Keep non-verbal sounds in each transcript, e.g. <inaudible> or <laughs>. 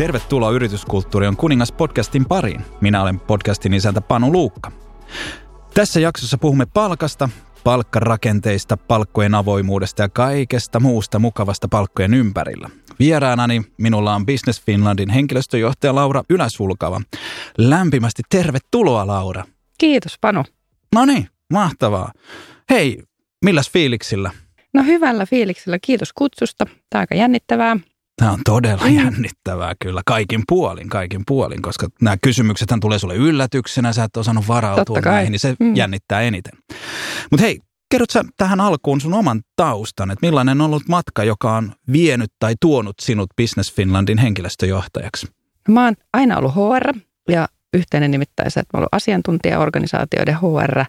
Tervetuloa Yrityskulttuuri on kuningas podcastin pariin. Minä olen podcastin isäntä Panu Luukka. Tässä jaksossa puhumme palkasta, palkkarakenteista, palkkojen avoimuudesta ja kaikesta muusta mukavasta palkkojen ympärillä. Vieraanani minulla on Business Finlandin henkilöstöjohtaja Laura Yläsulkava. Lämpimästi tervetuloa Laura. Kiitos Panu. No niin, mahtavaa. Hei, milläs fiiliksillä? No hyvällä fiiliksellä, kiitos kutsusta. Tämä on aika jännittävää. Tämä on todella mm. jännittävää kyllä, kaikin puolin, kaikin puolin, koska nämä kysymykset tulee sulle yllätyksenä, sä et osannut varautua näihin, niin se mm. jännittää eniten. Mutta hei, kerrot sä tähän alkuun sun oman taustan, että millainen on ollut matka, joka on vienyt tai tuonut sinut Business Finlandin henkilöstöjohtajaksi? Mä oon aina ollut HR ja yhteinen nimittäin se, että mä oon ollut asiantuntijaorganisaatioiden HR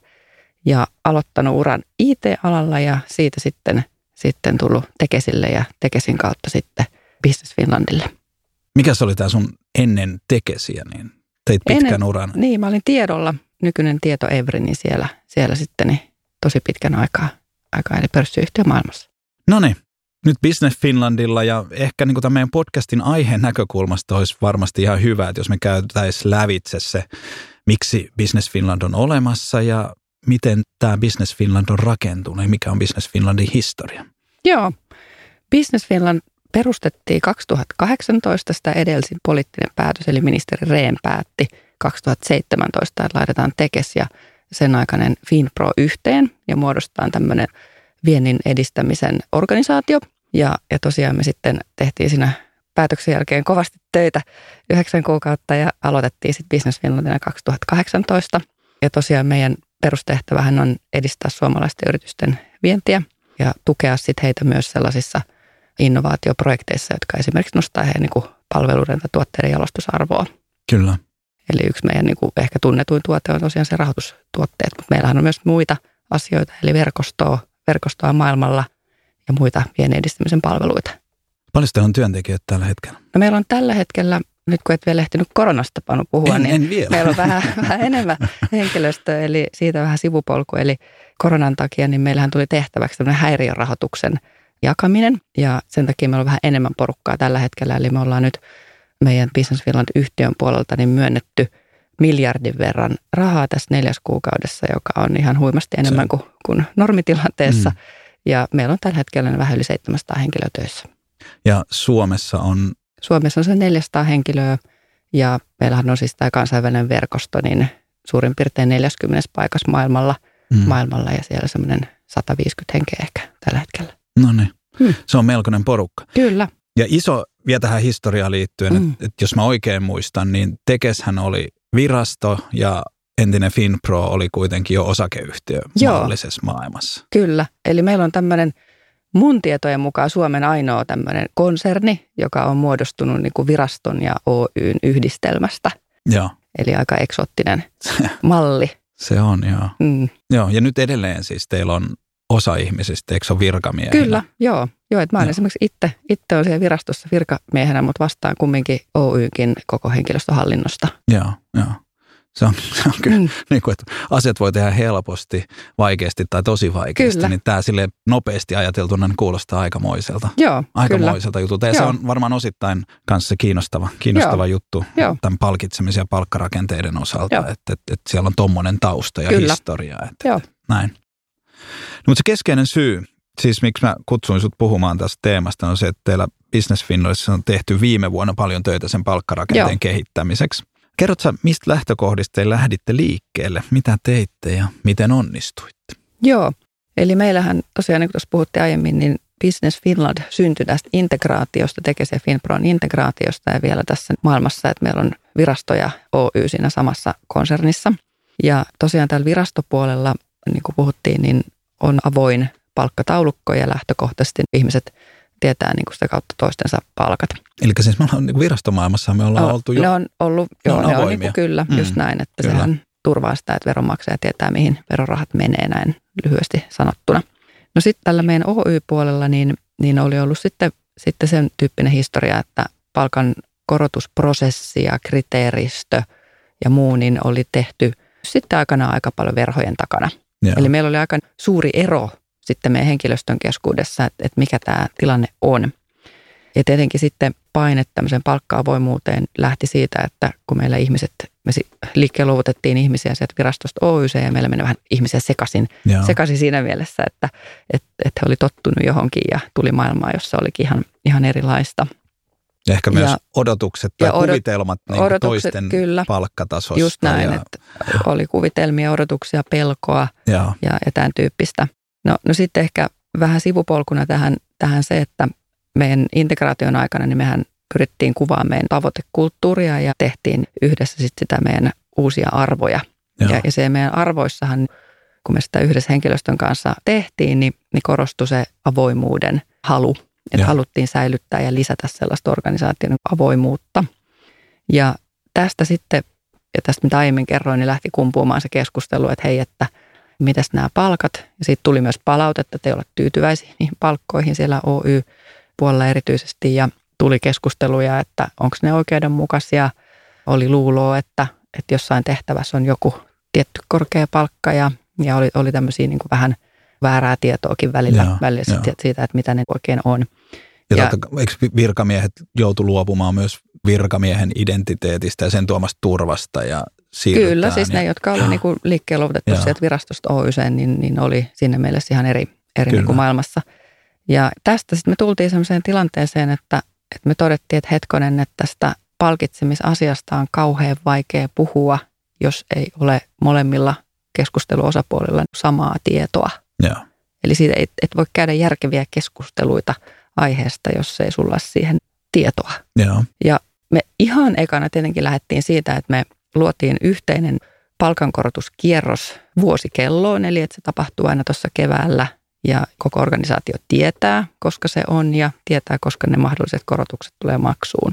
ja aloittanut uran IT-alalla ja siitä sitten, sitten tullut Tekesille ja Tekesin kautta sitten – Business Finlandille. Mikä se oli tämä sun ennen tekesiä, niin teit pitkän ennen, uran? Niin, mä olin tiedolla, nykyinen tieto Evri, niin siellä, siellä sitten niin tosi pitkän aikaa, aikaa eli pörssiyhtiö maailmassa. No niin, nyt Business Finlandilla ja ehkä niin tämän meidän podcastin aiheen näkökulmasta olisi varmasti ihan hyvä, että jos me käytäisiin lävitse se, miksi Business Finland on olemassa ja miten tämä Business Finland on rakentunut ja mikä on Business Finlandin historia. Joo, Business Finland perustettiin 2018, sitä edelsin poliittinen päätös, eli ministeri Rehn päätti 2017, että laitetaan Tekes ja sen aikainen Finpro yhteen ja muodostetaan tämmöinen viennin edistämisen organisaatio. Ja, ja tosiaan me sitten tehtiin siinä päätöksen jälkeen kovasti töitä yhdeksän kuukautta ja aloitettiin sitten Business Finlandina 2018. Ja tosiaan meidän perustehtävähän on edistää suomalaisten yritysten vientiä ja tukea sitten heitä myös sellaisissa – innovaatioprojekteissa, jotka esimerkiksi nostaa heidän niin palveluiden tai tuotteiden jalostusarvoa. Kyllä. Eli yksi meidän niin kuin ehkä tunnetuin tuote on tosiaan se rahoitustuotteet, mutta meillähän on myös muita asioita, eli verkostoa, verkostoa maailmalla ja muita viennin edistämisen palveluita. Paljon teillä on työntekijöitä tällä hetkellä? No meillä on tällä hetkellä, nyt kun et vielä ehtinyt koronasta panu puhua, en, niin en vielä. meillä on vähän, <laughs> vähän enemmän henkilöstöä, eli siitä vähän sivupolku. Eli koronan takia niin meillähän tuli tehtäväksi tämmöinen häiriörahoituksen – jakaminen ja sen takia meillä on vähän enemmän porukkaa tällä hetkellä. Eli me ollaan nyt meidän Business Finland-yhtiön puolelta niin myönnetty miljardin verran rahaa tässä neljäs kuukaudessa, joka on ihan huimasti enemmän kuin, kuin normitilanteessa. Mm. Ja meillä on tällä hetkellä vähän yli 700 henkilöä töissä. Ja Suomessa on? Suomessa on se 400 henkilöä ja meillähän on siis tämä kansainvälinen verkosto niin suurin piirtein 40 paikassa maailmalla, mm. maailmalla ja siellä semmoinen 150 henkeä ehkä tällä hetkellä. No niin. Hmm. Se on melkoinen porukka. Kyllä. Ja iso vielä tähän historiaan liittyen, hmm. että, että jos mä oikein muistan, niin Tekeshän oli virasto ja entinen Finpro oli kuitenkin jo osakeyhtiö Joo. mahdollisessa maailmassa. Kyllä. Eli meillä on tämmöinen mun tietojen mukaan Suomen ainoa tämmöinen konserni, joka on muodostunut niin kuin viraston ja Oyn yhdistelmästä. Joo. Eli aika eksoottinen malli. <laughs> Se on, joo. Mm. Joo, ja nyt edelleen siis teillä on osa ihmisistä, eikö se ole virkamiehiä? Kyllä, joo. Joo, että mä olen esimerkiksi itse, itse olen siellä virastossa virkamiehenä, mutta vastaan kumminkin Oykin koko henkilöstöhallinnosta. Joo, joo. Se on, se on kyllä, mm. niin kuin, että asiat voi tehdä helposti, vaikeasti tai tosi vaikeasti, kyllä. niin tämä sille nopeasti ajateltuna niin kuulostaa aikamoiselta. Joo, Aikamoiselta kyllä. jutulta. Ja Joo. se on varmaan osittain kanssa kiinnostava, kiinnostava Joo. juttu Joo. tämän palkitsemisen ja palkkarakenteiden osalta, että, että, että siellä on tuommoinen tausta ja kyllä. historia. Että, Joo. Näin. No, mutta se keskeinen syy, siis miksi mä kutsuin sut puhumaan tästä teemasta, on se, että teillä Business Finlandissa on tehty viime vuonna paljon töitä sen palkkarakenteen Joo. kehittämiseksi. Kerrotko mistä lähtökohdista te lähditte liikkeelle? Mitä teitte ja miten onnistuitte? Joo, eli meillähän tosiaan, niin kuin tuossa puhuttiin aiemmin, niin Business Finland syntyi tästä integraatiosta, tekee se Finpron integraatiosta ja vielä tässä maailmassa, että meillä on virastoja Oy siinä samassa konsernissa. Ja tosiaan täällä virastopuolella niin kuin puhuttiin, niin on avoin palkkataulukko ja lähtökohtaisesti ihmiset tietää niin kuin sitä kautta toistensa palkat. Eli siis me ollaan niin virastomaailmassa, me ollaan no, oltu jo... Ne on ollut, ne joo, on, ne on niin kuin kyllä, mm, just näin, että kyllä. sehän turvaa sitä, että veronmaksaja tietää, mihin verorahat menee näin lyhyesti sanottuna. No sitten tällä meidän Oy-puolella niin, niin oli ollut sitten, sitten sen tyyppinen historia, että palkan korotusprosessi ja kriteeristö ja muu niin oli tehty sitten aikana aika paljon verhojen takana. Yeah. Eli meillä oli aika suuri ero sitten meidän henkilöstön keskuudessa, että, että mikä tämä tilanne on. Ja tietenkin sitten paine tämmöiseen palkka-avoimuuteen lähti siitä, että kun meillä ihmiset, me liikkeen luovutettiin ihmisiä sieltä virastosta OYC ja meillä meni vähän ihmisiä sekaisin, sekaisin siinä mielessä, että, että, että he oli tottunut johonkin ja tuli maailmaa, jossa olikin ihan, ihan erilaista. Ja ehkä myös ja, odotukset tai ja odot, kuvitelmat niin odotukset, toisten kyllä, palkkatasosta. Just näin, ja, että oli kuvitelmia, odotuksia, pelkoa ja, ja, ja tämän tyyppistä. No, no sitten ehkä vähän sivupolkuna tähän, tähän se, että meidän integraation aikana niin mehän pyrittiin kuvaamaan meidän tavoitekulttuuria ja tehtiin yhdessä sitten sitä meidän uusia arvoja. Ja, ja se meidän arvoissahan, kun me sitä yhdessä henkilöstön kanssa tehtiin, niin, niin korostui se avoimuuden halu. Että haluttiin säilyttää ja lisätä sellaista organisaation avoimuutta. Ja tästä sitten, ja tästä mitä aiemmin kerroin, niin lähti kumpuamaan se keskustelu, että hei, että mitäs nämä palkat. Ja siitä tuli myös palautetta, että ei ole tyytyväisiä niihin palkkoihin siellä Oy puolella erityisesti ja tuli keskusteluja, että onko ne oikeudenmukaisia. Oli luuloa, että, että jossain tehtävässä on joku tietty korkea palkka ja, ja oli, oli tämmöisiä niin kuin vähän väärää tietoakin välillä, joo, välillä joo. siitä, että mitä ne oikein on. Ja, ja totta, eikö virkamiehet joutu luopumaan myös virkamiehen identiteetistä ja sen tuomasta turvasta ja Kyllä, siis ja, ne, jotka oli niin liikkeen luovutettu sieltä virastosta Oy, niin, niin oli sinne mielessä ihan eri, eri niin kuin maailmassa – ja tästä sitten me tultiin sellaiseen tilanteeseen, että, että me todettiin, että hetkonen, että tästä palkitsemisasiasta on kauhean vaikea puhua, jos ei ole molemmilla keskusteluosapuolilla samaa tietoa. Ja. Eli siitä et, et voi käydä järkeviä keskusteluita aiheesta, jos ei sulla siihen tietoa. Ja. ja me ihan ekana tietenkin lähdettiin siitä, että me luotiin yhteinen palkankorotuskierros vuosikelloon, eli että se tapahtuu aina tuossa keväällä – ja koko organisaatio tietää, koska se on ja tietää, koska ne mahdolliset korotukset tulee maksuun.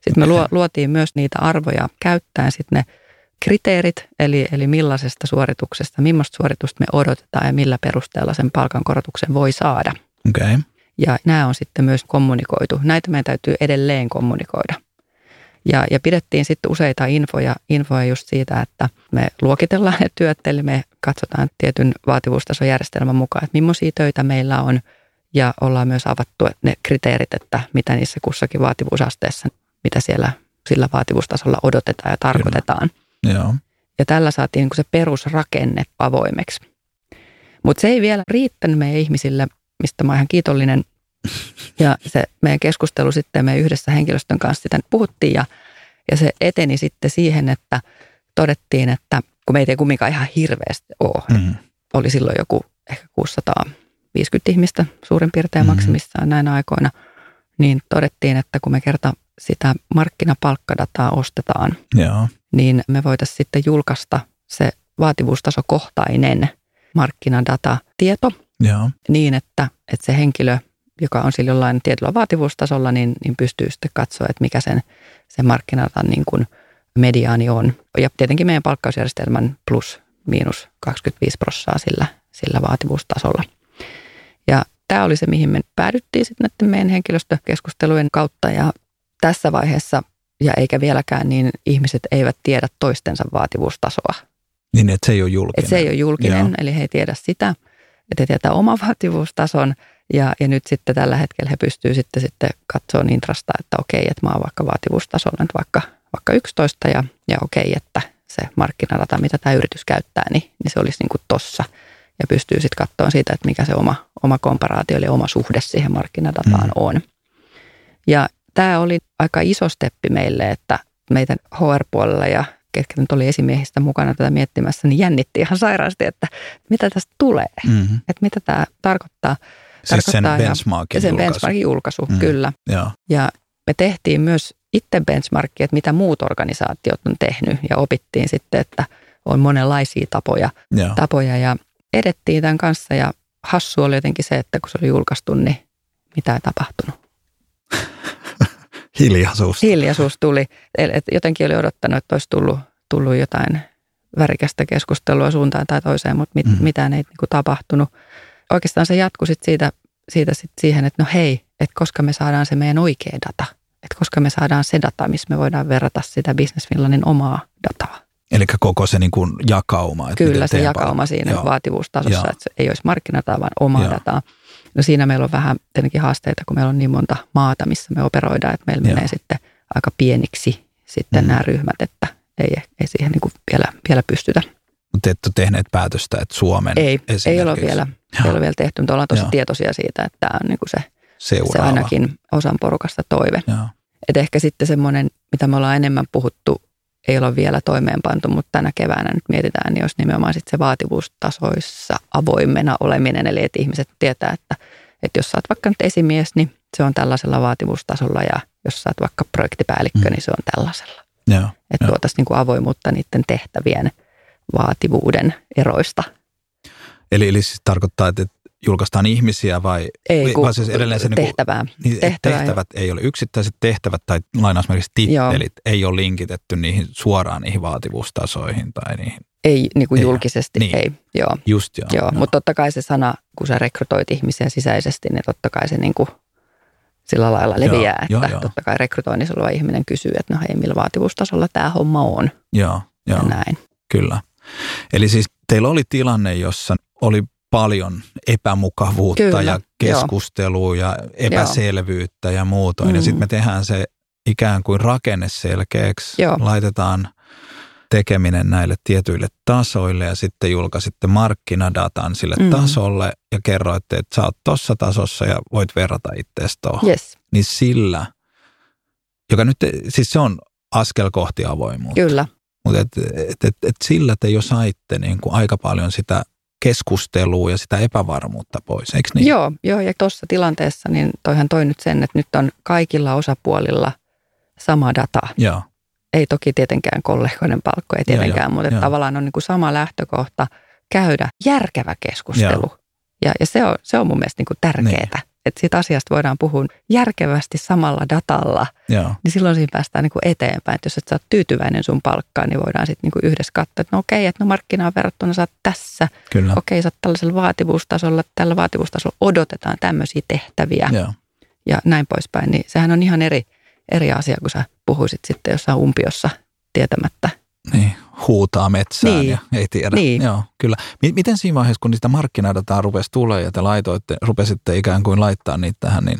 Sitten me luotiin myös niitä arvoja käyttäen sitten ne kriteerit, eli, eli millaisesta suorituksesta, millaista suoritusta me odotetaan ja millä perusteella sen palkankorotuksen voi saada. Okay. Ja nämä on sitten myös kommunikoitu. Näitä meidän täytyy edelleen kommunikoida. Ja, ja pidettiin sitten useita infoja, infoja just siitä, että me luokitellaan ne työt, eli me katsotaan tietyn vaativuustasojärjestelmän mukaan, että millaisia töitä meillä on, ja ollaan myös avattu ne kriteerit, että mitä niissä kussakin vaativuusasteessa, mitä siellä sillä vaativuustasolla odotetaan ja tarkoitetaan. Joo. Ja tällä saatiin niin se perusrakenne avoimeksi. Mutta se ei vielä riittänyt meidän ihmisille, mistä mä oon ihan kiitollinen, ja se meidän keskustelu sitten me yhdessä henkilöstön kanssa sitä puhuttiin ja, ja se eteni sitten siihen, että todettiin, että kun meitä ei kumminkaan ihan hirveästi ole, mm. oli silloin joku ehkä 650 ihmistä suurin piirtein mm-hmm. maksimissaan näinä aikoina, niin todettiin, että kun me kerta sitä markkinapalkkadataa ostetaan, Joo. Niin me voitaisiin sitten julkaista se vaativuustasokohtainen markkinadata-tieto Joo. niin, että, että se henkilö – joka on sillä jollain tietyllä vaativuustasolla, niin, niin pystyy sitten katsoa, että mikä sen, sen markkinalta niin kuin mediaani on. Ja tietenkin meidän palkkausjärjestelmän plus miinus 25 prossaa sillä, sillä vaativuustasolla. Ja tämä oli se, mihin me päädyttiin sitten näiden meidän henkilöstökeskustelujen kautta ja tässä vaiheessa ja eikä vieläkään, niin ihmiset eivät tiedä toistensa vaativuustasoa. Niin, että se ei ole julkinen. Että se ei ole julkinen, Joo. eli he ei tiedä sitä, että he tietää oman vaativuustason – ja, ja nyt sitten tällä hetkellä he pystyvät sitten, sitten katsoa intrasta, että okei, että mä oon vaikka vaativuustasolla nyt vaikka, vaikka 11 ja, ja okei, että se markkinadata, mitä tämä yritys käyttää, niin, niin se olisi niin kuin tossa. Ja pystyy sitten katsoa siitä, että mikä se oma, oma komparaatio eli oma suhde siihen markkinadataan mm. on. Ja tämä oli aika iso steppi meille, että meidän HR-puolella ja ketkä nyt oli esimiehistä mukana tätä miettimässä, niin jännitti ihan sairaasti, että mitä tästä tulee, mm-hmm. että mitä tämä tarkoittaa. Siis sen benchmarkin sen julkaisu. benchmarkin julkaisu, mm. kyllä. Ja. ja me tehtiin myös itse benchmarkia, että mitä muut organisaatiot on tehnyt ja opittiin sitten, että on monenlaisia tapoja, ja. tapoja ja edettiin tämän kanssa ja hassu oli jotenkin se, että kun se oli julkaistu, niin mitä ei tapahtunut. Hiljaisuus. Hiljaisuus tuli. Et jotenkin oli odottanut, että olisi tullut, tullut jotain värikästä keskustelua suuntaan tai toiseen, mutta mit, mm. mitään ei niin kuin, tapahtunut oikeastaan se jatkui sit siitä, siitä sit siihen, että no hei, että koska me saadaan se meidän oikea data, että koska me saadaan se data, missä me voidaan verrata sitä Business Finlandin omaa dataa. Eli koko se niin kuin jakauma. Että Kyllä, se jakauma siinä Joo. vaativuustasossa, Joo. että se ei olisi markkinadataa, vaan omaa Joo. dataa. No siinä meillä on vähän tietenkin haasteita, kun meillä on niin monta maata, missä me operoidaan, että meillä Joo. menee sitten aika pieniksi sitten mm. nämä ryhmät, että ei, ei siihen niin kuin vielä, vielä pystytä. Mutta ette ole tehneet päätöstä, että Suomen Ei, ei ole vielä, ei ole vielä tehty, mutta ollaan tosi Joo. tietoisia siitä, että tämä on niin kuin se, se ainakin osan porukasta toive. Että ehkä sitten semmoinen, mitä me ollaan enemmän puhuttu, ei ole vielä toimeenpantu, mutta tänä keväänä nyt mietitään, niin jos nimenomaan sitten se vaativuustasoissa avoimena oleminen, eli että ihmiset tietää, että, että jos sä oot vaikka nyt esimies, niin se on tällaisella vaativuustasolla ja jos sä oot vaikka projektipäällikkö, mm. niin se on tällaisella. Joo, että tuotaisiin niin kuin avoimuutta niiden tehtävien vaativuuden eroista. Eli, eli siis tarkoittaa, että julkaistaan ihmisiä vai, ei, vai siis edelleen se niinku tehtävää. Niin, tehtävää. tehtävät ei ole yksittäiset tehtävät tai lainausmerkiksi tittelit Joo. ei ole linkitetty niihin suoraan niihin vaativuustasoihin tai niihin. Ei niin kuin ei, julkisesti, niin. ei. Joo. Just joo. joo. Mutta totta kai se sana, kun sä rekrytoit ihmisiä sisäisesti, niin totta kai se niin kuin sillä lailla leviää, joo, että joo, totta kai rekrytoinnissa oleva ihminen kysyy, että no hei, millä vaativuustasolla tämä homma on. Joo, joo. Ja näin. Kyllä. Eli siis teillä oli tilanne, jossa oli paljon epämukavuutta Kyllä, ja keskustelua joo. ja epäselvyyttä joo. ja muutoin. Mm. Ja sitten me tehdään se ikään kuin rakenne selkeäksi, joo. laitetaan tekeminen näille tietyille tasoille ja sitten julkaisitte markkinadatan sille mm. tasolle ja kerroitte, että sä oot tuossa tasossa ja voit verrata itseäsi tuohon. Yes. Niin sillä, joka nyt, siis se on askel kohti avoimuutta. Kyllä. Mutta et, et, et, et sillä te jo saitte niin kuin aika paljon sitä keskustelua ja sitä epävarmuutta pois, eikö niin? Joo, joo ja tuossa tilanteessa niin toihan toi nyt sen, että nyt on kaikilla osapuolilla sama data. Joo. Ei toki tietenkään kollegoiden palkko, ei tietenkään, joo, mutta joo. tavallaan on niin kuin sama lähtökohta käydä järkevä keskustelu. Joo. Ja, ja se, on, se on mun mielestä niin kuin tärkeää. Niin että siitä asiasta voidaan puhua järkevästi samalla datalla, Joo. niin silloin siinä päästään niin kuin eteenpäin. Että jos et sä oot tyytyväinen sun palkkaan, niin voidaan sitten niin yhdessä katsoa, että no okei, että no markkinaan verrattuna sä oot tässä. Kyllä. Okei, sä oot tällaisella vaativuustasolla, tällä vaativuustasolla odotetaan tämmöisiä tehtäviä Joo. ja näin poispäin. Niin sehän on ihan eri, eri asia, kun sä puhuisit sitten jossain umpiossa tietämättä niin, huutaa metsään niin. ja ei tiedä. Niin. Joo, kyllä. Miten siinä vaiheessa, kun niistä markkinadataa rupesi tulee ja te laitoitte, rupesitte ikään kuin laittaa niitä tähän, niin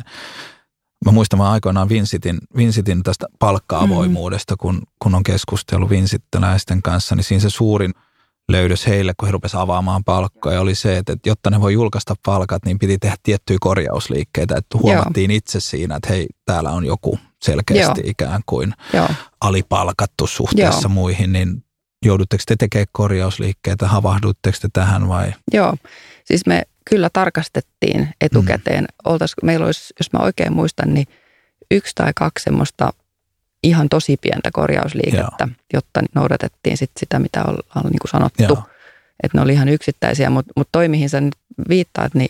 mä muistan mä aikoinaan Vincitin, Vincitin tästä palkka-avoimuudesta, mm. kun, kun on keskustellut Vincittiläisten kanssa, niin siinä se suurin löydös heille, kun he rupesivat avaamaan palkkoja, oli se, että jotta ne voi julkaista palkat, niin piti tehdä tiettyjä korjausliikkeitä. Että huomattiin Joo. itse siinä, että hei, täällä on joku selkeästi Joo. ikään kuin Joo. alipalkattu suhteessa Joo. muihin, niin joudutteko te tekemään korjausliikkeitä, havahdutteko te tähän vai? Joo, siis me kyllä tarkastettiin etukäteen. Mm. Oltais, meillä olisi, jos mä oikein muistan, niin yksi tai kaksi semmoista ihan tosi pientä korjausliikettä, Joo. jotta noudatettiin sit sitä, mitä on niin kuin sanottu. Joo. Että ne oli ihan yksittäisiä, mutta mut toi, mihin sä nyt viittaat, niin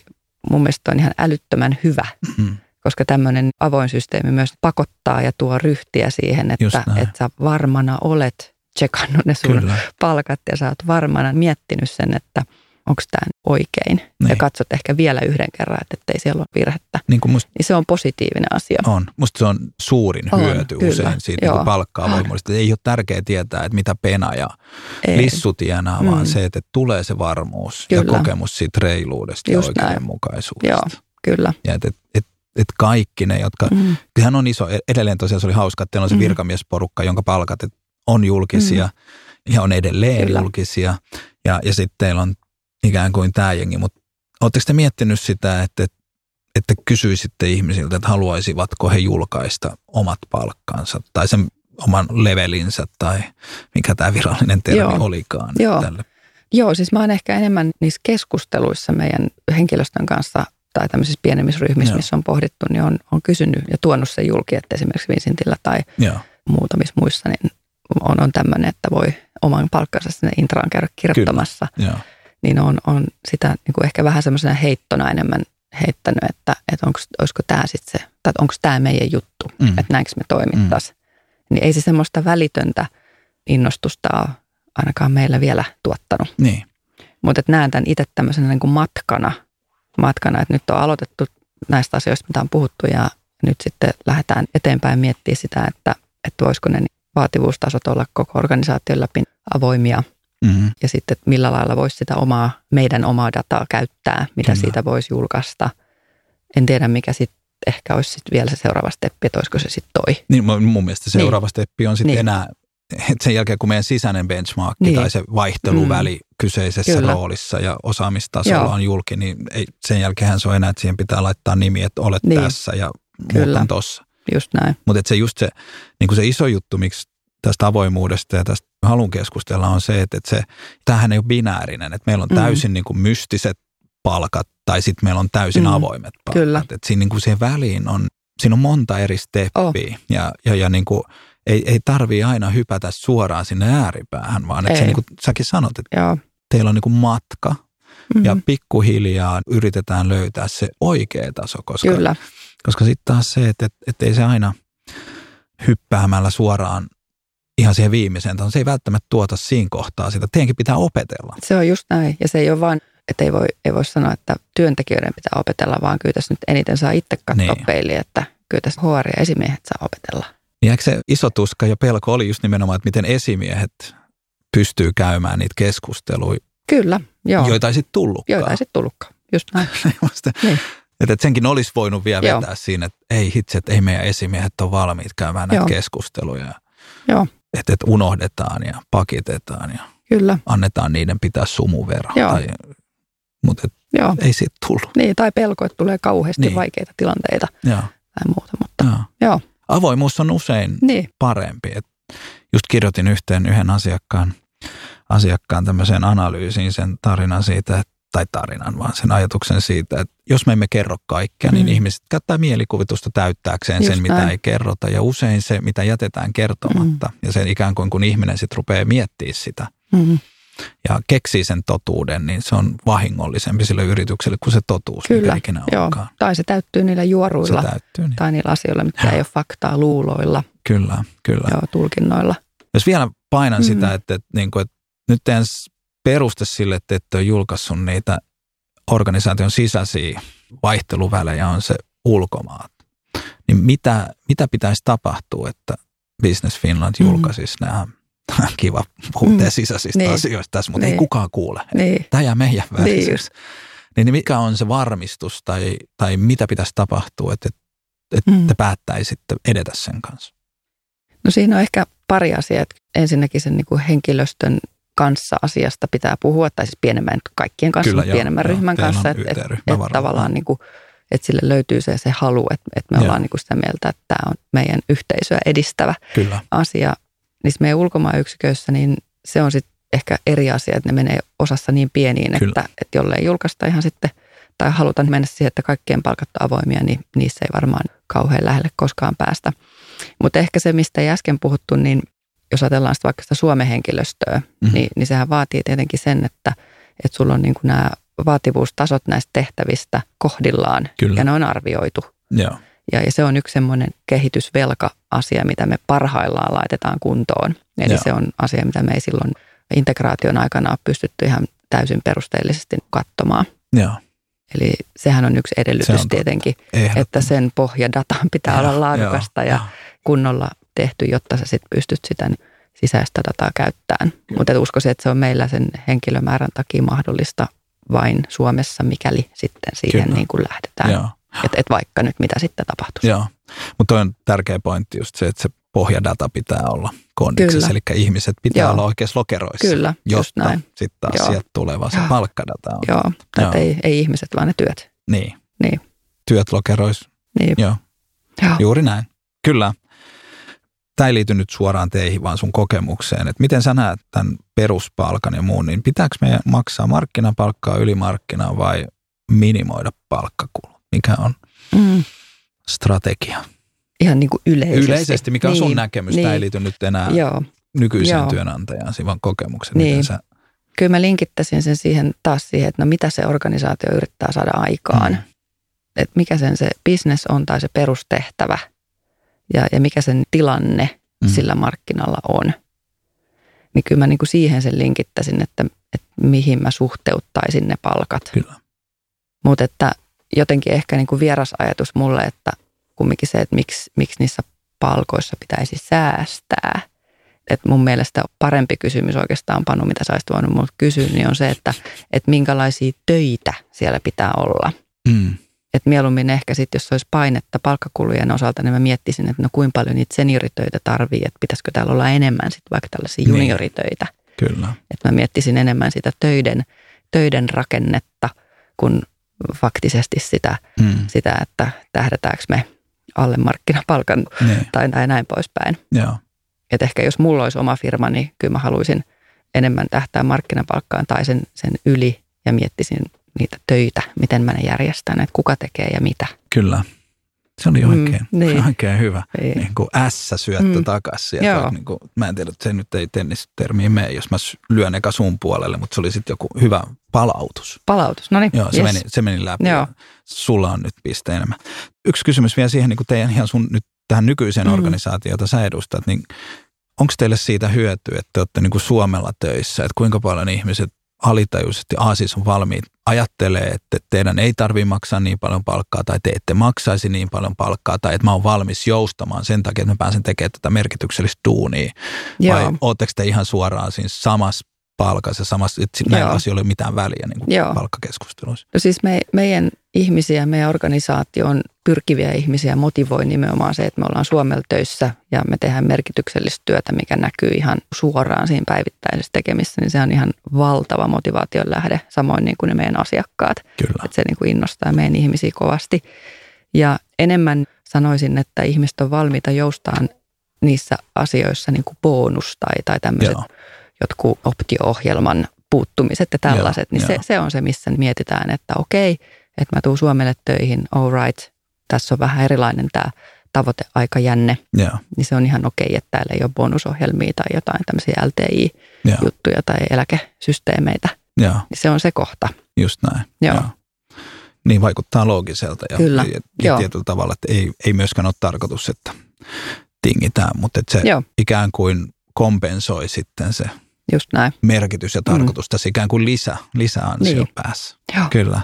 mun mielestä on ihan älyttömän hyvä. Mm-hmm koska tämmöinen avoin systeemi myös pakottaa ja tuo ryhtiä siihen, että, että sä varmana olet tsekannut ne sun Kyllä. palkat ja sä oot varmana miettinyt sen, että onko tämä oikein. Niin. Ja katsot ehkä vielä yhden kerran, että ei siellä ole virhettä. Niin, musta, niin se on positiivinen asia. On. Musta se on suurin on, hyöty kyllä. usein siitä niin palkkaa voimallisesti. Ei ole tärkeää tietää, että mitä pena ja ei. lissu tienaa, mm. vaan se, että tulee se varmuus kyllä. ja kokemus siitä reiluudesta Just ja oikeudenmukaisuudesta. Joo, kyllä. Ja että et, et että kaikki ne, jotka, mm. kyllähän on iso, edelleen tosiaan se oli hauska, että on se mm. virkamiesporukka, jonka palkat on julkisia mm. ja on edelleen Kyllä. julkisia. Ja, ja sitten teillä on ikään kuin tämä jengi, mutta oletteko te miettinyt sitä, että, että kysyisitte ihmisiltä, että haluaisivatko he julkaista omat palkkansa tai sen oman levelinsä tai mikä tämä virallinen termi Joo. olikaan Joo. tälle? Joo, siis mä oon ehkä enemmän niissä keskusteluissa meidän henkilöstön kanssa tai tämmöisissä pienemmissä ryhmissä, Joo. missä on pohdittu, niin on, on kysynyt ja tuonut sen julki, että esimerkiksi Vincentillä tai Joo. muutamissa muissa, niin on, on tämmöinen, että voi oman palkkansa sinne intraan käydä kirjoittamassa. Niin on, on sitä niin kuin ehkä vähän semmoisena heittona enemmän heittänyt, että, että onko, olisiko tämä sitten se, tai onko tämä meidän juttu, mm. että näinkö me toimittaisiin. Mm. Niin ei se semmoista välitöntä innostusta ole ainakaan meillä vielä tuottanut. Niin. Mutta näen tämän itse tämmöisenä niin kuin matkana – matkana, että nyt on aloitettu näistä asioista, mitä on puhuttu ja nyt sitten lähdetään eteenpäin miettimään sitä, että, että voisiko ne vaativuustasot olla koko organisaation läpi avoimia mm-hmm. ja sitten millä lailla voisi sitä omaa, meidän omaa dataa käyttää, mitä Kyllä. siitä voisi julkaista En tiedä, mikä sitten ehkä olisi sit vielä se seuraava steppi, että olisiko se sitten toi. Niin mun mielestä se niin. seuraava steppi on sitten niin. enää että sen jälkeen kun meidän sisäinen benchmarkki niin. tai se vaihteluväli mm. kyseisessä Kyllä. roolissa ja osaamistasolla Joo. on julki, niin ei, sen jälkeen se on enää, että siihen pitää laittaa nimi, että olet niin. tässä ja Kyllä. muut tossa. Just näin. Mutta se just se, niin se iso juttu, miksi tästä avoimuudesta ja tästä halun keskustella on se, että, että se, tämähän ei ole binäärinen, että meillä on mm. täysin mm. niin kuin mystiset palkat tai sitten meillä on täysin mm. avoimet palkat. Kyllä. Että siinä niin kuin siihen väliin on, siinä on monta eri steppiä oh. ja, ja, ja niin kuin, ei, ei tarvii aina hypätä suoraan sinne ääripäähän, vaan että se, niin kuin säkin sanot, että Joo. teillä on niin kuin matka mm-hmm. ja pikkuhiljaa yritetään löytää se oikea taso, koska, Kyllä. Koska sitten taas se, että, että, että ei se aina hyppäämällä suoraan ihan siihen viimeiseen, se ei välttämättä tuota siinä kohtaa sitä. Teidänkin pitää opetella. Se on just näin ja se ei ole vain että ei voi, ei voi sanoa, että työntekijöiden pitää opetella, vaan kyllä tässä nyt eniten saa itse katsoa niin. peiliä, että kyllä tässä HR ja esimiehet saa opetella. Niin eikö se iso tuska ja pelko oli just nimenomaan, että miten esimiehet pystyy käymään niitä keskusteluja? Kyllä, joo. Joita ei sitten tullutkaan. Joita ei sitten tullutkaan, just näin. <laughs> niin. Että senkin olisi voinut vielä joo. vetää siinä, että ei hitse, että ei meidän esimiehet ole valmiit käymään näitä joo. keskusteluja. Joo. Että, että unohdetaan ja pakitetaan ja Kyllä. annetaan niiden pitää sumun verran. Joo. Tai, mutta et, joo. ei siitä tullut. Niin, tai pelko, että tulee kauheasti niin. vaikeita tilanteita joo. tai muuta. Mutta, joo. joo avoimuus on usein niin. parempi. Et just kirjoitin yhteen yhden asiakkaan, asiakkaan tämmöiseen analyysiin sen tarinan siitä, että tai tarinan, vaan sen ajatuksen siitä, että jos me emme kerro kaikkea, niin mm. niin ihmiset käyttää mielikuvitusta täyttääkseen Just sen, mitä näin. ei kerrota. Ja usein se, mitä jätetään kertomatta, mm. ja sen ikään kuin kun ihminen sitten rupeaa miettimään sitä, mm ja keksii sen totuuden, niin se on vahingollisempi sille yritykselle kuin se totuus, Kyllä, mikä ikinä joo. onkaan. Tai se täyttyy niillä juoruilla se täyttyy, niin. tai niillä asioilla, mitkä ei ole faktaa luuloilla. Kyllä, kyllä. Joo, tulkinnoilla. Jos vielä painan mm-hmm. sitä, että, että, niin kuin, että nyt teidän peruste sille, että ette ole julkaissut niitä organisaation sisäisiä vaihteluvälejä on se ulkomaat. Niin mitä, mitä pitäisi tapahtua, että Business Finland mm-hmm. julkaisisi mm-hmm. nämä <laughs> kiva puhua mm. sisäisistä niin. asioista tässä, mutta niin. ei kukaan kuule. Niin. Tämä jää meidän väliseksi. Niin. niin mikä on se varmistus tai, tai mitä pitäisi tapahtua, että, että mm. te päättäisitte edetä sen kanssa? No siinä on ehkä pari asiaa. Ensinnäkin sen niin kuin henkilöstön kanssa asiasta pitää puhua, tai siis pienemmän, kaikkien kanssa, Kyllä, joo, pienemmän joo, ryhmän kanssa. Että et, et tavallaan niin kuin, että sille löytyy se, se halu, että, että me joo. ollaan niin kuin sitä mieltä, että tämä on meidän yhteisöä edistävä Kyllä. asia niissä meidän ulkomaanyksiköissä, niin se on sitten ehkä eri asia, että ne menee osassa niin pieniin, että, että jollei julkaista ihan sitten tai halutaan mennä siihen, että kaikkien palkat on avoimia, niin niissä ei varmaan kauhean lähelle koskaan päästä. Mutta ehkä se, mistä ei äsken puhuttu, niin jos ajatellaan sitä vaikka sitä Suomen henkilöstöä, mm-hmm. niin, niin sehän vaatii tietenkin sen, että, että sulla on niin nämä vaativuustasot näistä tehtävistä kohdillaan Kyllä. ja ne on arvioitu. Joo. Ja, ja se on yksi semmoinen kehitysvelka-asia, mitä me parhaillaan laitetaan kuntoon. Eli Joo. se on asia, mitä me ei silloin integraation aikana ole pystytty ihan täysin perusteellisesti katsomaan. Joo. Eli sehän on yksi edellytys on tietenkin, että sen pohjadatan pitää ja, olla laadukasta ja, ja kunnolla tehty, jotta sä sitten pystyt sitä sisäistä dataa käyttämään. Mutta uskoisin, että se on meillä sen henkilömäärän takia mahdollista vain Suomessa, mikäli sitten siihen niin kuin lähdetään. Joo. Että et vaikka nyt mitä sitten tapahtuu. Joo, mutta on tärkeä pointti just se, että se pohjadata pitää olla kondiksessa, eli ihmiset pitää Joo. olla oikeassa lokeroissa, Kyllä, jotta sitten taas Joo. sieltä tuleva se palkkadata on. Joo, Joo. Ei, ei ihmiset, vaan ne työt. Niin. niin. Työt lokeroissa. Niin. Joo. Joo. Juuri näin. Kyllä. Tämä ei liity nyt suoraan teihin, vaan sun kokemukseen. Että miten sä näet tämän peruspalkan ja muun, niin pitääkö meidän maksaa markkinapalkkaa ylimarkkinaa vai minimoida palkkakulut? mikä on mm. strategia? Ihan niin kuin yleisesti. Yleisesti, mikä on niin, sun näkemys? Niin. Tämä ei liity nyt enää Joo. nykyiseen Joo. työnantajaan, vaan kokemuksen. Niin. Miten sä... Kyllä mä linkittäisin sen siihen taas siihen, että no mitä se organisaatio yrittää saada aikaan. Mm. Että mikä sen se business on tai se perustehtävä ja, ja mikä sen tilanne mm. sillä markkinalla on. Niin kyllä mä niin kuin siihen sen linkittäisin, että, että mihin mä suhteuttaisin ne palkat. Kyllä. Mutta että jotenkin ehkä niin kuin vieras ajatus mulle, että kumminkin se, että miksi, miksi niissä palkoissa pitäisi säästää. Et mun mielestä parempi kysymys oikeastaan, Panu, mitä sä olisit voinut mulle kysyä, niin on se, että, että minkälaisia töitä siellä pitää olla. Mm. Että mieluummin ehkä sitten, jos olisi painetta palkkakulujen osalta, niin mä miettisin, että no kuinka paljon niitä senioritöitä tarvii, että pitäisikö täällä olla enemmän sitten vaikka tällaisia niin. junioritöitä. Kyllä. Että mä miettisin enemmän sitä töiden, töiden rakennetta kuin faktisesti sitä, mm. sitä että tähdätäänkö me alle markkinapalkan niin. tai, tai näin poispäin. Joo. Et ehkä jos mulla olisi oma firma, niin kyllä mä haluaisin enemmän tähtää markkinapalkkaan tai sen, sen yli ja miettisin niitä töitä, miten mä ne järjestän, että kuka tekee ja mitä. Kyllä. Se oli oikein, mm, niin. <laughs> oikein hyvä. Niin. Niin kuin S-syöttö mm. takaisin. Niin kuin, mä en tiedä, että se nyt ei tennistermiin mene, jos mä lyön eka sun puolelle, mutta se oli sitten joku hyvä palautus. Palautus, no niin. Joo, se, yes. meni, se meni läpi. Joo. Sulla on nyt piste enemmän. Yksi kysymys vielä siihen niin kuin teidän ihan sun nyt tähän nykyiseen mm. organisaatioon, jota sä edustat, niin onko teille siitä hyötyä, että te olette niin kuin Suomella töissä, että kuinka paljon ihmiset alitajuisesti Aasis on valmiit ajattelee, että teidän ei tarvitse maksaa niin paljon palkkaa tai te ette maksaisi niin paljon palkkaa tai että mä oon valmis joustamaan sen takia, että mä pääsen tekemään tätä merkityksellistä duunia. Joo. Vai ootteko te ihan suoraan siinä samassa palkassa ja samassa, että näillä asioilla ei ole mitään väliä niin kuin palkkakeskusteluissa? No siis me, meidän ihmisiä, meidän organisaatio on pyrkiviä ihmisiä motivoi nimenomaan se, että me ollaan Suomella töissä ja me tehdään merkityksellistä työtä, mikä näkyy ihan suoraan siinä päivittäisessä tekemissä, niin se on ihan valtava motivaation lähde, samoin niin kuin ne meidän asiakkaat. Kyllä. Että se niin kuin innostaa meidän ihmisiä kovasti. Ja enemmän sanoisin, että ihmiset on valmiita joustaan niissä asioissa niin kuin bonus tai, tai tämmöiset jotkut optio-ohjelman puuttumiset ja tällaiset, Joo, niin se, se on se, missä mietitään, että okei, että mä tuun Suomelle töihin, all right, tässä on vähän erilainen tämä tavoiteaikajänne, yeah. niin se on ihan okei, että täällä ei ole bonusohjelmia tai jotain tämmöisiä LTI-juttuja yeah. tai eläkesysteemeitä. Yeah. Niin se on se kohta. Just näin. Joo. Yeah. Niin vaikuttaa loogiselta ja, Kyllä. ja, ja tietyllä tavalla, että ei, ei myöskään ole tarkoitus, että tingitään, mutta että se Joo. ikään kuin kompensoi sitten se Just näin. merkitys ja tarkoitus mm. tässä ikään kuin lisä, lisäansio niin. päässä. Joo. Kyllä.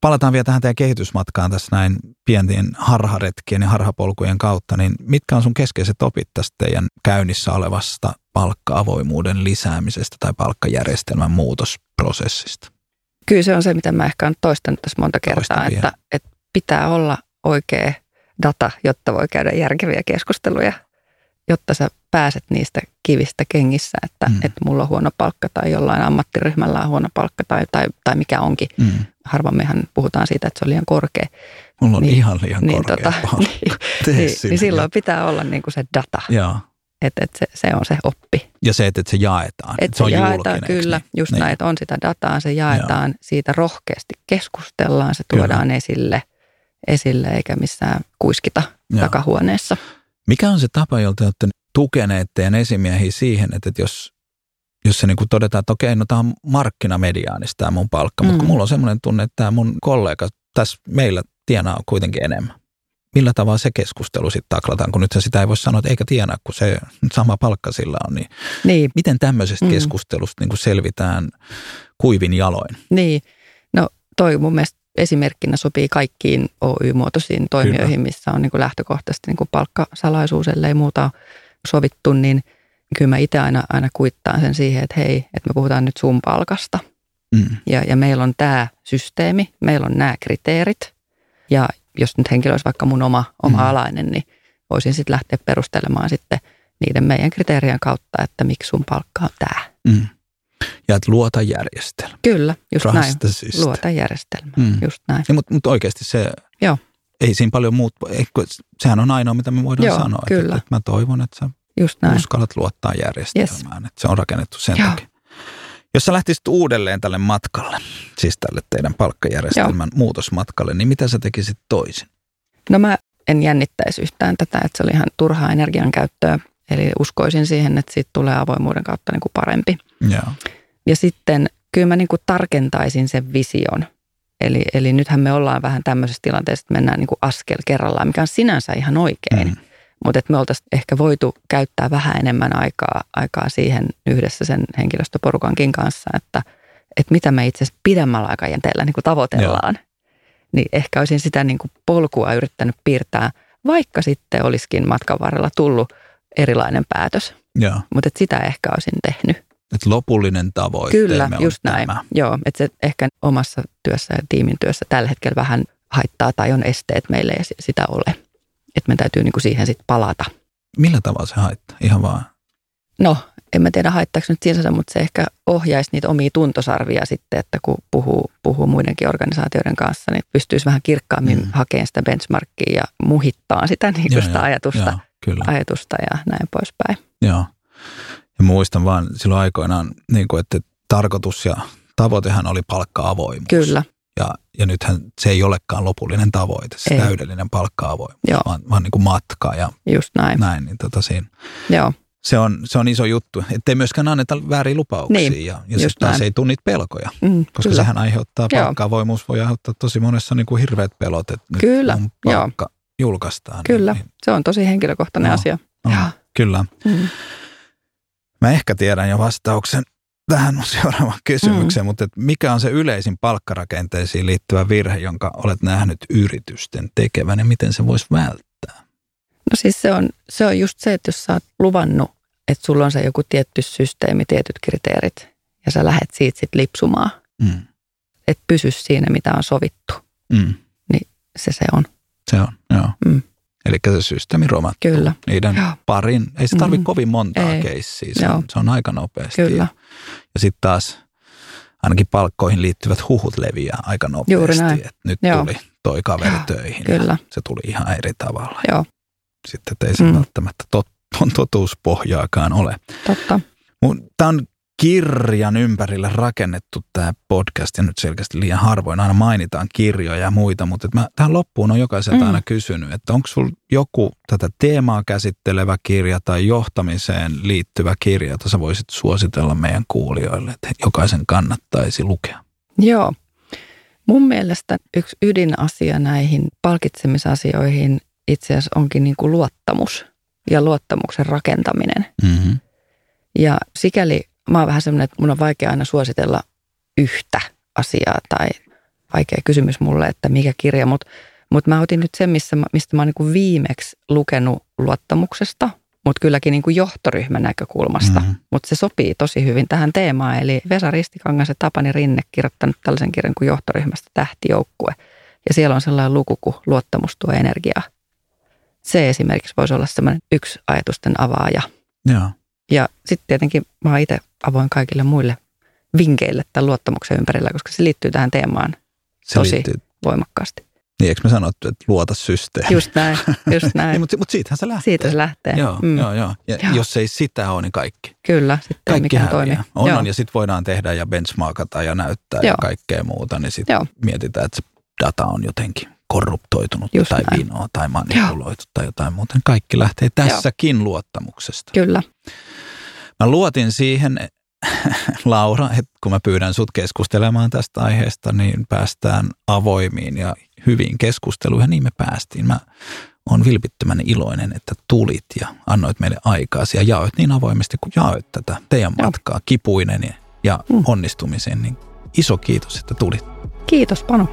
Palataan vielä tähän teidän kehitysmatkaan tässä näin pientien harharetkien ja harhapolkujen kautta, niin mitkä on sun keskeiset opit tästä teidän käynnissä olevasta palkka-avoimuuden lisäämisestä tai palkkajärjestelmän muutosprosessista? Kyllä se on se, mitä mä ehkä olen toistanut tässä monta kertaa, että, että pitää olla oikea data, jotta voi käydä järkeviä keskusteluja jotta sä pääset niistä kivistä kengissä, että, mm. että mulla on huono palkka tai jollain ammattiryhmällä on huono palkka tai, tai, tai mikä onkin. Mm. Harvemmehan puhutaan siitä, että se on liian korkea. Mulla on niin, ihan liian niin, korkea tota, <laughs> niin, niin, niin silloin pitää olla niin kuin se data. Joo. Että et se, se on se oppi. Ja se, että, että se jaetaan. Että se, se jaetaan, kyllä. Niin? Just niin. näin, että on sitä dataa, se jaetaan. Joo. Siitä rohkeasti keskustellaan, se tuodaan kyllä. esille, esille eikä missään kuiskita Joo. takahuoneessa. Mikä on se tapa, jolta olette tukeneet teidän esimiehiä siihen, että jos, jos se niin kuin todetaan, että okei, no tämä on markkinamediaanista tämä mun palkka, mm. mutta kun mulla on semmoinen tunne, että tämä mun kollega tässä meillä tienaa kuitenkin enemmän. Millä tavalla se keskustelu sitten taklataan, kun nyt sitä ei voi sanoa, että eikä tienaa, kun se sama palkka sillä on. Niin, niin. Miten tämmöisestä mm. keskustelusta niin kuin selvitään kuivin jaloin? Niin, no toi mun mielestä esimerkkinä sopii kaikkiin OY-muotoisiin toimijoihin, Kyllä. missä on niin kuin lähtökohtaisesti niin kuin palkkasalaisuus, ellei muuta sovittu, niin kyllä mä itse aina, aina kuittaan sen siihen, että hei, että me puhutaan nyt sun palkasta. Mm. Ja, ja meillä on tämä systeemi, meillä on nämä kriteerit. Ja jos nyt henkilö olisi vaikka mun oma, oma mm. alainen, niin voisin sitten lähteä perustelemaan sitten niiden meidän kriteerien kautta, että miksi sun palkka on tämä. Mm ja että luota järjestelmä. Kyllä, just Trust näin. Luota järjestelmä, mm. just näin. Ja, mutta, mutta oikeasti se, Joo. ei siinä paljon muut, sehän on ainoa, mitä me voidaan Joo, sanoa. Kyllä. Että, että mä toivon, että sä just näin. uskallat luottaa järjestelmään, yes. että se on rakennettu sen Joo. takia. Jos sä lähtisit uudelleen tälle matkalle, siis tälle teidän palkkajärjestelmän Joo. muutosmatkalle, niin mitä sä tekisit toisin? No mä en jännittäisi yhtään tätä, että se oli ihan turhaa energian käyttöä. Eli uskoisin siihen, että siitä tulee avoimuuden kautta niin kuin parempi. Ja. Ja sitten kyllä mä niin kuin tarkentaisin sen vision. Eli, eli nythän me ollaan vähän tämmöisessä tilanteessa, että mennään niin kuin askel kerrallaan, mikä on sinänsä ihan oikein. Mm. Mutta että me oltaisiin ehkä voitu käyttää vähän enemmän aikaa, aikaa siihen yhdessä sen henkilöstöporukankin kanssa, että, että mitä me itse asiassa pidemmällä aikajänteellä niin kuin tavoitellaan. Joo. Niin ehkä olisin sitä niin kuin polkua yrittänyt piirtää, vaikka sitten olisikin matkan varrella tullut erilainen päätös. Mutta sitä ehkä olisin tehnyt. Et lopullinen tavoite Kyllä, just näin. Tämä. Joo, että se ehkä omassa työssä ja tiimin työssä tällä hetkellä vähän haittaa tai on esteet meille ja sitä ole. Että me täytyy niin kuin siihen sitten palata. Millä tavalla se haittaa? Ihan vaan. No, en mä tiedä haittaako nyt sinänsä, mutta se ehkä ohjaisi niitä omia tuntosarvia sitten, että kun puhuu, puhuu muidenkin organisaatioiden kanssa, niin pystyisi vähän kirkkaammin mm. hakemaan sitä benchmarkkia ja muhittaa sitä, niin kuin sitä joo, ajatusta, joo, kyllä. ajatusta ja näin poispäin. Joo. Ja muistan vaan silloin aikoinaan, niin kuin, että tarkoitus ja tavoitehan oli palkka-avoimuus. Kyllä. Ja, ja nythän se ei olekaan lopullinen tavoite, se ei. täydellinen palkka-avoimuus, Joo. vaan, vaan niin kuin matka ja Just näin. näin niin tota siinä. Joo. Se on, se on iso juttu, ettei myöskään anneta väärin lupauksia niin, ja, ja sitten taas ei tule niitä pelkoja, mm, koska kyllä. sehän aiheuttaa, palkka-avoimuus voi aiheuttaa tosi monessa niin kuin hirveät pelot, että kyllä. nyt palkka Joo. julkaistaan. Kyllä, niin, se on tosi henkilökohtainen no, asia. No, kyllä. Mm. Mä ehkä tiedän jo vastauksen tähän on seuraava kysymykseen, mm. mutta että mikä on se yleisin palkkarakenteisiin liittyvä virhe, jonka olet nähnyt yritysten tekevän ja miten se voisi välttää? No siis se on, se on just se, että jos sä oot luvannut, että sulla on se joku tietty systeemi, tietyt kriteerit ja sä lähdet siitä sitten lipsumaan, mm. että pysy siinä, mitä on sovittu, mm. niin se se on. Se on, joo. Mm. Eli se systeemi romattuu. Kyllä. Niiden Joo. parin, ei se tarvitse mm. kovin montaa ei. keissiä, se, on, se on aika nopeasti. Kyllä. Ja, ja sitten taas ainakin palkkoihin liittyvät huhut leviää aika nopeasti. Juuri näin. Että nyt Joo. tuli toi kaveri Joo. töihin Kyllä. se tuli ihan eri tavalla. Joo. Sitten ei se mm. välttämättä tot, <laughs> totuuspohjaakaan ole. Totta. Tämä on kirjan ympärille rakennettu tämä podcast, ja nyt selkeästi liian harvoin aina mainitaan kirjoja ja muita, mutta mä tähän loppuun on jokaiselta mm. aina kysynyt, että onko sulla joku tätä teemaa käsittelevä kirja tai johtamiseen liittyvä kirja, jota sä voisit suositella meidän kuulijoille, että jokaisen kannattaisi lukea? Joo. Mun mielestä yksi ydinasia näihin palkitsemisasioihin itse asiassa onkin niin kuin luottamus ja luottamuksen rakentaminen. Mm-hmm. Ja sikäli mä oon vähän semmoinen, että mun on vaikea aina suositella yhtä asiaa tai vaikea kysymys mulle, että mikä kirja, mutta mut mä otin nyt sen, missä, mistä mä oon niin viimeksi lukenut luottamuksesta, mutta kylläkin niin kuin johtoryhmän näkökulmasta. Mm-hmm. Mutta se sopii tosi hyvin tähän teemaan. Eli Vesa Ristikangas ja Tapani Rinne kirjoittanut tällaisen kirjan kuin johtoryhmästä tähtijoukkue. Ja siellä on sellainen luku kuin luottamus tuo energiaa. Se esimerkiksi voisi olla semmoinen yksi ajatusten avaaja. Joo. Ja sitten tietenkin mä oon itse avoin kaikille muille vinkeille tämän luottamuksen ympärillä, koska se liittyy tähän teemaan se tosi liittyy. voimakkaasti. Niin, eikö me sanottu, että luota systeemi? Just näin, just <laughs> näin. niin, mutta, mutta siitähän se lähtee. Siitä se lähtee. Joo, mm. joo, joo. Ja joo. jos ei sitä ole, niin kaikki. Kyllä, sitten kaikki mikä toimii. On, joo. on, ja sitten voidaan tehdä ja benchmarkata ja näyttää joo. ja kaikkea muuta, niin sitten mietitään, että se data on jotenkin korruptoitunut Just tai näin. vinoa tai manipuloitu Joo. tai jotain muuta. Kaikki lähtee tässäkin Joo. luottamuksesta. Kyllä. Mä luotin siihen, <laughs> Laura, että kun mä pyydän sut keskustelemaan tästä aiheesta, niin päästään avoimiin ja hyviin keskusteluihin. Ja niin me päästiin. Mä oon vilpittömän iloinen, että tulit ja annoit meille aikaa ja jaoit niin avoimesti kuin jaoit tätä teidän matkaa Joo. kipuinen ja mm. onnistumisen. Niin iso kiitos, että tulit. Kiitos Panu.